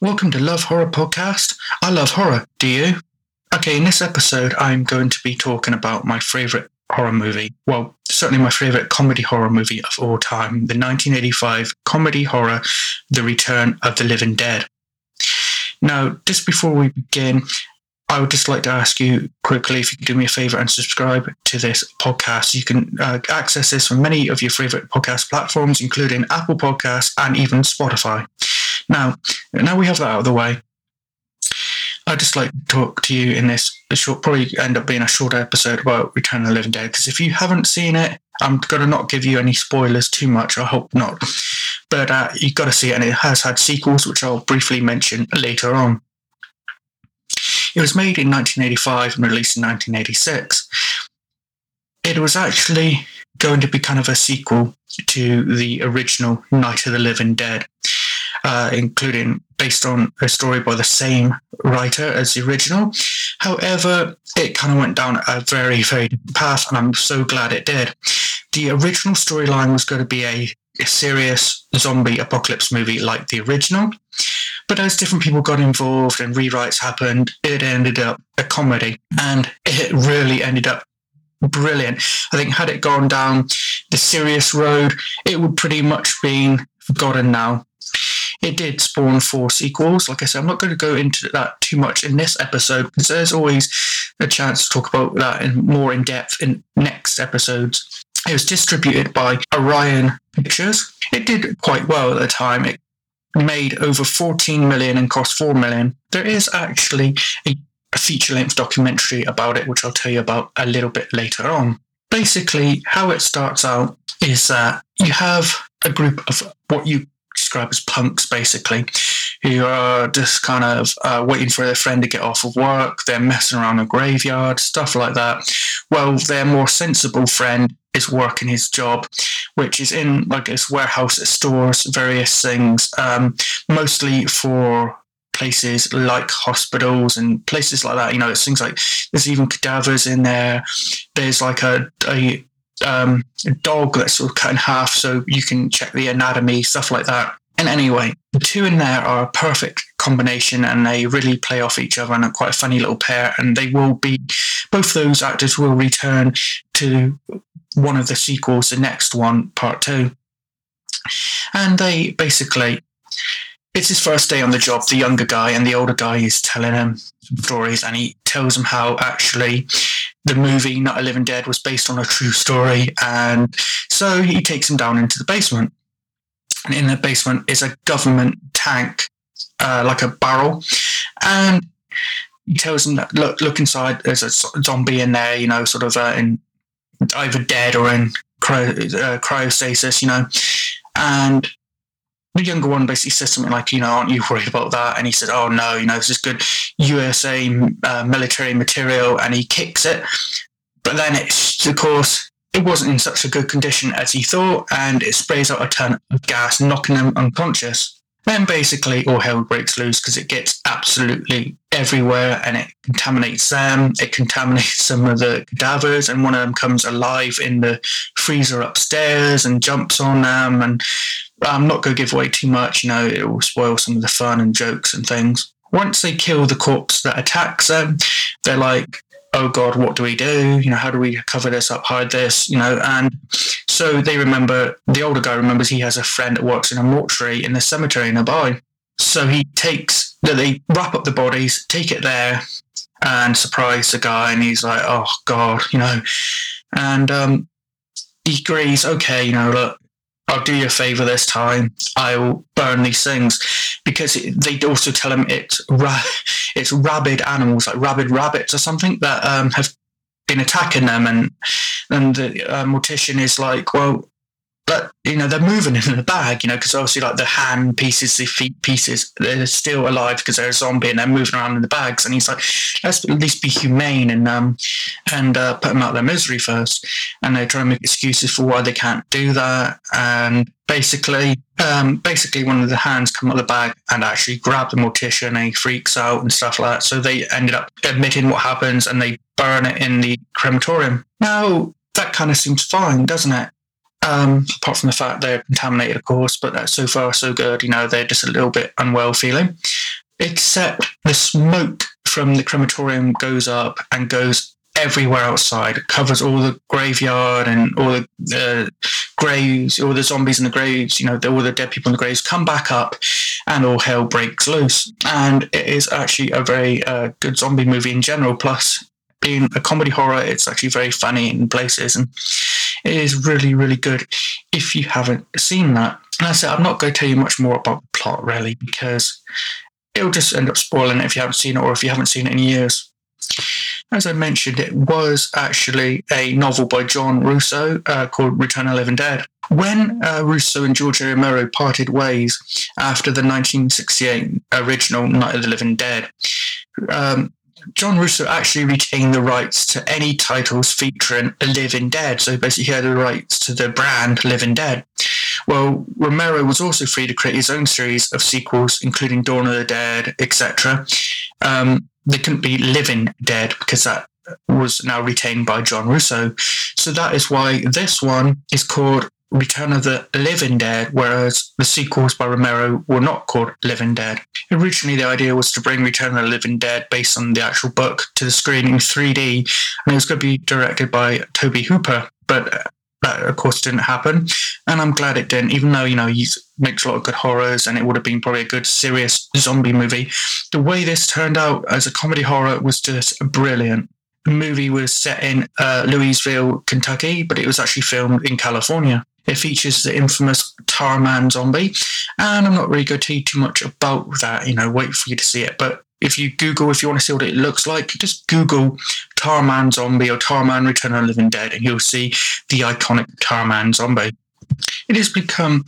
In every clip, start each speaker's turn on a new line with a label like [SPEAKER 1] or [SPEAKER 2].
[SPEAKER 1] Welcome to Love Horror Podcast. I love horror. Do you? Okay, in this episode, I'm going to be talking about my favorite horror movie. Well, certainly my favorite comedy horror movie of all time the 1985 comedy horror, The Return of the Living Dead. Now, just before we begin, I would just like to ask you quickly if you could do me a favor and subscribe to this podcast. You can uh, access this from many of your favorite podcast platforms, including Apple Podcasts and even Spotify. Now, now we have that out of the way. I'd just like to talk to you in this short, probably end up being a short episode about Return of the Living Dead. Because if you haven't seen it, I'm going to not give you any spoilers too much. I hope not. But uh, you've got to see it, and it has had sequels, which I'll briefly mention later on. It was made in 1985 and released in 1986. It was actually going to be kind of a sequel to the original Night of the Living Dead, uh, including based on a story by the same writer as the original. However, it kind of went down a very, very different path, and I'm so glad it did. The original storyline was going to be a, a serious zombie apocalypse movie like the original. But as different people got involved and rewrites happened, it ended up a comedy. And it really ended up brilliant. I think had it gone down the serious road, it would pretty much been forgotten now. It did spawn four sequels. Like I said, I'm not going to go into that too much in this episode because there's always a chance to talk about that in more in depth in next episodes. It was distributed by Orion Pictures. It did quite well at the time. It made over 14 million and cost 4 million. There is actually a, feature length documentary about it, which I'll tell you about a little bit later on. Basically, how it starts out is that you have a group of what you describe as punks, basically, who are just kind of uh, waiting for their friend to get off of work. They're messing around a graveyard, stuff like that. Well, their more sensible friend is working his job, which is in like this warehouse that stores various things, um, mostly for places like hospitals and places like that. You know, it's things like there's even cadavers in there. There's like a, a um, dog that's sort of cut in half so you can check the anatomy, stuff like that. And anyway, the two in there are a perfect combination and they really play off each other and are quite a funny little pair. And they will be, both those actors will return to one of the sequels, the next one, part two. And they basically, it's his first day on the job, the younger guy, and the older guy is telling him stories and he tells him how actually the movie Night of Living Dead was based on a true story. And so he takes him down into the basement. And in the basement is a government tank, uh, like a barrel. And he tells him that look, look inside. There's a zombie in there, you know, sort of uh, in either dead or in cryo, uh, cryostasis, you know. And the younger one basically says something like, you know, aren't you worried about that? And he said, oh no, you know, this is good USA uh, military material, and he kicks it. But then it's, of course, it wasn't in such a good condition as he thought, and it sprays out a ton of gas, knocking him unconscious. Then basically all hell breaks loose because it gets absolutely everywhere and it contaminates them. It contaminates some of the cadavers, and one of them comes alive in the freezer upstairs and jumps on them. And I'm not going to give away too much, you know, it will spoil some of the fun and jokes and things. Once they kill the corpse that attacks them, they're like, oh God, what do we do? You know, how do we cover this up, hide this? You know, and so they remember, the older guy remembers he has a friend that works in a mortuary in the cemetery nearby. So he takes, they wrap up the bodies, take it there, and surprise the guy. And he's like, oh God, you know, and um, he agrees, okay, you know, look, I'll do you a favor this time. I'll burn these things because they also tell him it's ra- it's rabid animals like rabid rabbits or something that um, have been attacking them, and and the uh, mortician is like, well, but you know they're moving in the bag, you know, because obviously like the hand pieces, the feet pieces, they're still alive because they're a zombie and they're moving around in the bags. And he's like, let's at least be humane and um and uh, put them out of their misery first. And they try to make excuses for why they can't do that. And basically, um, basically one of the hands come out of the bag and actually grab the mortician and he freaks out and stuff like that. So they ended up admitting what happens and they burn it in the crematorium. Now that kind of seems fine, doesn't it? Um, apart from the fact they're contaminated, of course, but that's so far so good. You know, they're just a little bit unwell feeling. except the smoke from the crematorium goes up and goes everywhere outside. It covers all the graveyard and all the graves, all the zombies in the graves, you know, all the dead people in the graves come back up and all hell breaks loose. And it is actually a very uh, good zombie movie in general. Plus, being a comedy horror, it's actually very funny in places and it is really, really good if you haven't seen that. And I said, I'm not going to tell you much more about the plot really because it'll just end up spoiling it if you haven't seen it or if you haven't seen it in years. As I mentioned, it was actually a novel by John Russo uh, called Return of the Living Dead. When uh, Russo and George Romero parted ways after the 1968 original Night of the Living Dead, um, John Russo actually retained the rights to any titles featuring Living Dead. So basically, he had the rights to the brand Living Dead. Well, Romero was also free to create his own series of sequels, including Dawn of the Dead, etc. Um, they couldn't be Living Dead because that was now retained by John Russo. So that is why this one is called Return of the Living Dead, whereas the sequels by Romero were not called Living Dead. Originally, the idea was to bring Return of the Living Dead based on the actual book to the screen in 3D, and it was going to be directed by Tobe Hooper, but that, of course, didn't happen. And I'm glad it didn't, even though, you know, he makes a lot of good horrors and it would have been probably a good, serious zombie movie. The way this turned out as a comedy horror was just brilliant. The movie was set in uh, Louisville, Kentucky, but it was actually filmed in California. It features the infamous Tarman zombie, and I'm not really going to tell you too much about that. You know, wait for you to see it. But if you Google, if you want to see what it looks like, just Google Tarman zombie or Tarman Return of the Living Dead, and you'll see the iconic Tarman zombie. It has become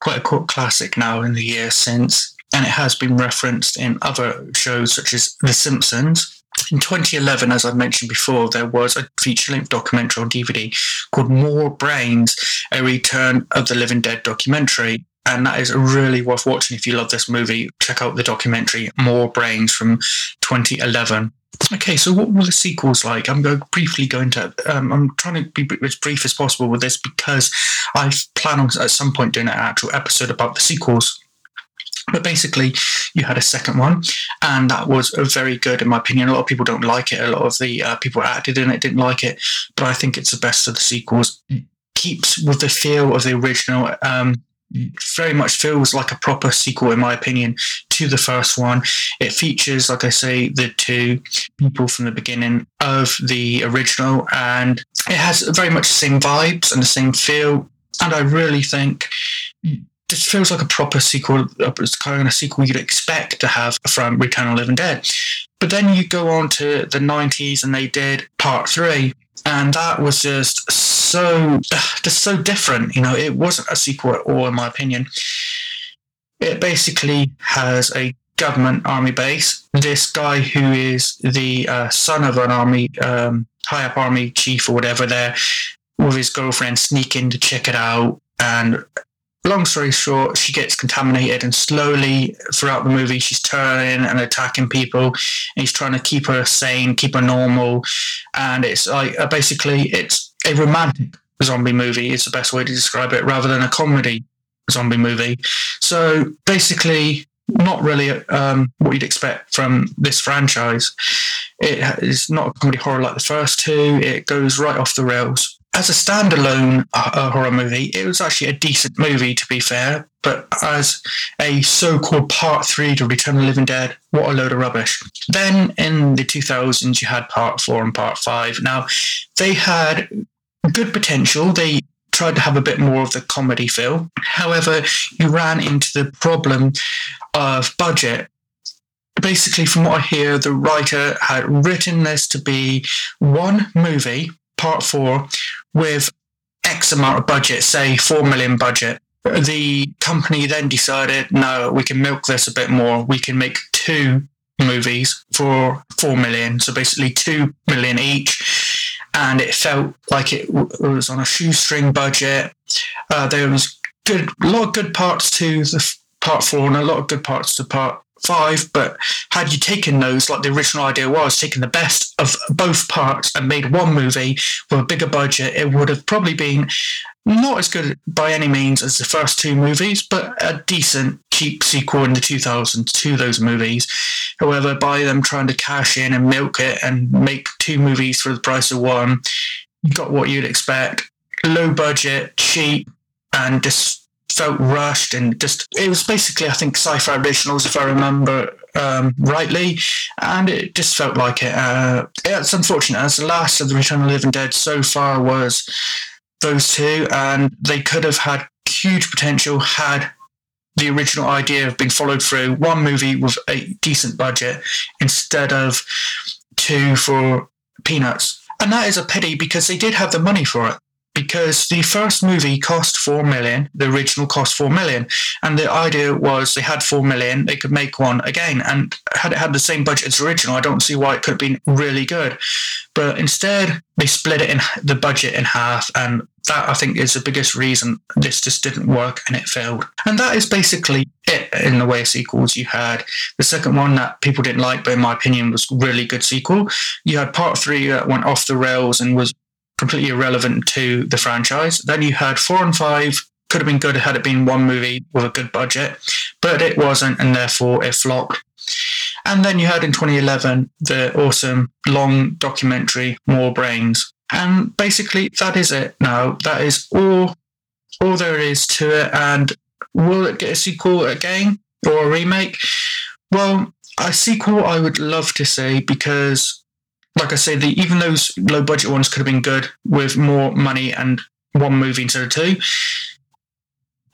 [SPEAKER 1] quite a cult classic now in the years since, and it has been referenced in other shows such as The Simpsons in 2011, as I mentioned before, there was a feature length documentary on DVD called More Brains, a return of the Living Dead documentary. And that is really worth watching if you love this movie. Check out the documentary More Brains from 2011. Okay, so what were the sequels like? I'm going to briefly go into. Um, I'm trying to be as brief as possible with this because I plan on at some point doing an actual episode about the sequels. But basically, you had a second one, and that was very good in my opinion. A lot of people don't like it. A lot of the uh, people acted in it didn't like it, but I think it's the best of the sequels. Keeps with the feel of the original. Um, very much feels like a proper sequel, in my opinion, to the first one. It features, like I say, the two people from the beginning of the original, and it has very much the same vibes and the same feel. And I really think just feels like a proper sequel. It's kind of a sequel you'd expect to have from Return of the Living Dead. But then you go on to the 90s and they did part three, and that was just so just so different. You know, it wasn't a sequel at all, in my opinion. It basically has a government army base. This guy who is the uh, son of an army, um, high up army chief or whatever, there with his girlfriend sneak in to check it out and long story short, she gets contaminated, and slowly throughout the movie, she's turning and attacking people. And he's trying to keep her sane, keep her normal, and it's like uh, basically it's a romantic zombie movie. Is the best way to describe it, rather than a comedy zombie movie. So basically. Not really um, what you'd expect from this franchise. It is not a comedy horror like the first two. It goes right off the rails as a standalone uh, horror movie, it was actually a decent movie, to be fair. But as a so-called part three to Return of the Living Dead, what a load of rubbish. Then in the 2000s, you had part four and part five. Now, they had good potential. They tried to have a bit more of the comedy feel. However, you ran into the problem of budget basically, from what I hear, the writer had written this to be one movie part four with X amount of budget, say four million budget. The company then decided, no, we can milk this a bit more. We can make two movies for four million, so basically two million each. And it felt like it was on a shoestring budget. Uh, there was good, a lot of good parts to the part four and a lot of good parts to part five, but had you taken those, like the original idea was, taken the best of both parts and made one movie with a bigger budget, it would have probably been not as good by any means as the first two movies, but a decent, cheap sequel in the 2000s to those movies. However, by them trying to cash in and milk it and make two movies for the price of one, you got what you'd expect. Low budget, cheap, and just felt rushed and just it was basically I think sci-fi originals if I remember um, rightly, and it just felt like it. Uh, it's unfortunate as the last of the Return of the Living Dead so far was those two, and they could have had huge potential had the original idea have been followed through. One movie with a decent budget instead of two for peanuts. And that is a pity because they did have the money for it because the first movie cost four million, the original cost four million, and the idea was they had four million, they could make one again, and had it had the same budget as original, I don't see why it could have been really good. But instead, they split it in the budget in half, and that I think is the biggest reason this just didn't work and it failed. And that is basically it in the way of sequels. You had the second one that people didn't like, but in my opinion was really good sequel. You had part three that went off the rails and was completely irrelevant to the franchise. Then you had four and five could have been good had it been one movie with a good budget, but it wasn't, and therefore it flopped. And then you had in 2011 the awesome long documentary More Brains, and basically that is it. Now that is all all there is to it. And will it get a sequel again or a remake? Well, a sequel I would love to see because like I say, the, even those low budget ones could have been good with more money and one movie instead of two.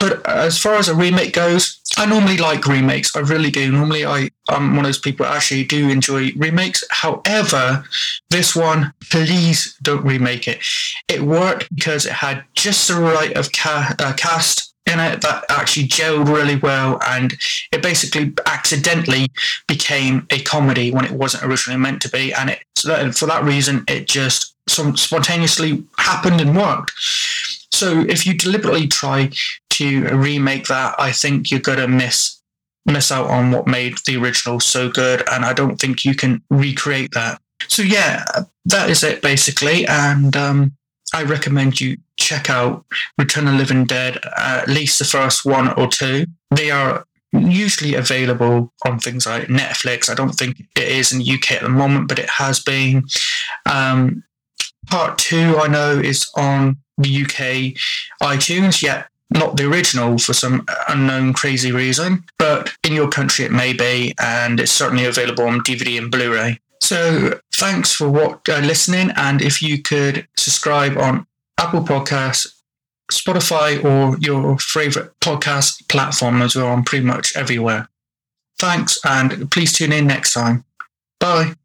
[SPEAKER 1] But as far as a remake goes, I normally like remakes. I really do. Normally, I, I'm one of those people that actually do enjoy remakes. However, this one, please don't remake it. It worked because it had just the right of ca- uh, cast in it that actually gelled really well and it basically accidentally became a comedy when it wasn't originally meant to be. And it so that, for that reason it just spontaneously happened and worked. So if you deliberately try to remake that i think you're to miss miss out on what made the original so good. And i don't think you can recreate that. So yeah that is it basically. And um, I recommend you check out Return of Living Dead, at least the first one or two. They are usually available on things like Netflix. I don't think it is in the UK at the moment, but it has been. Um, part two, I know, is on the UK iTunes, yet not the original for some unknown crazy reason. But in your country, it may be, and it's certainly available on DVD and Blu ray. So thanks for what uh, listening, and if you could subscribe on Apple Podcasts, Spotify, or your favorite podcast platform as well. I'm pretty much everywhere. Thanks, and please tune in next time. Bye.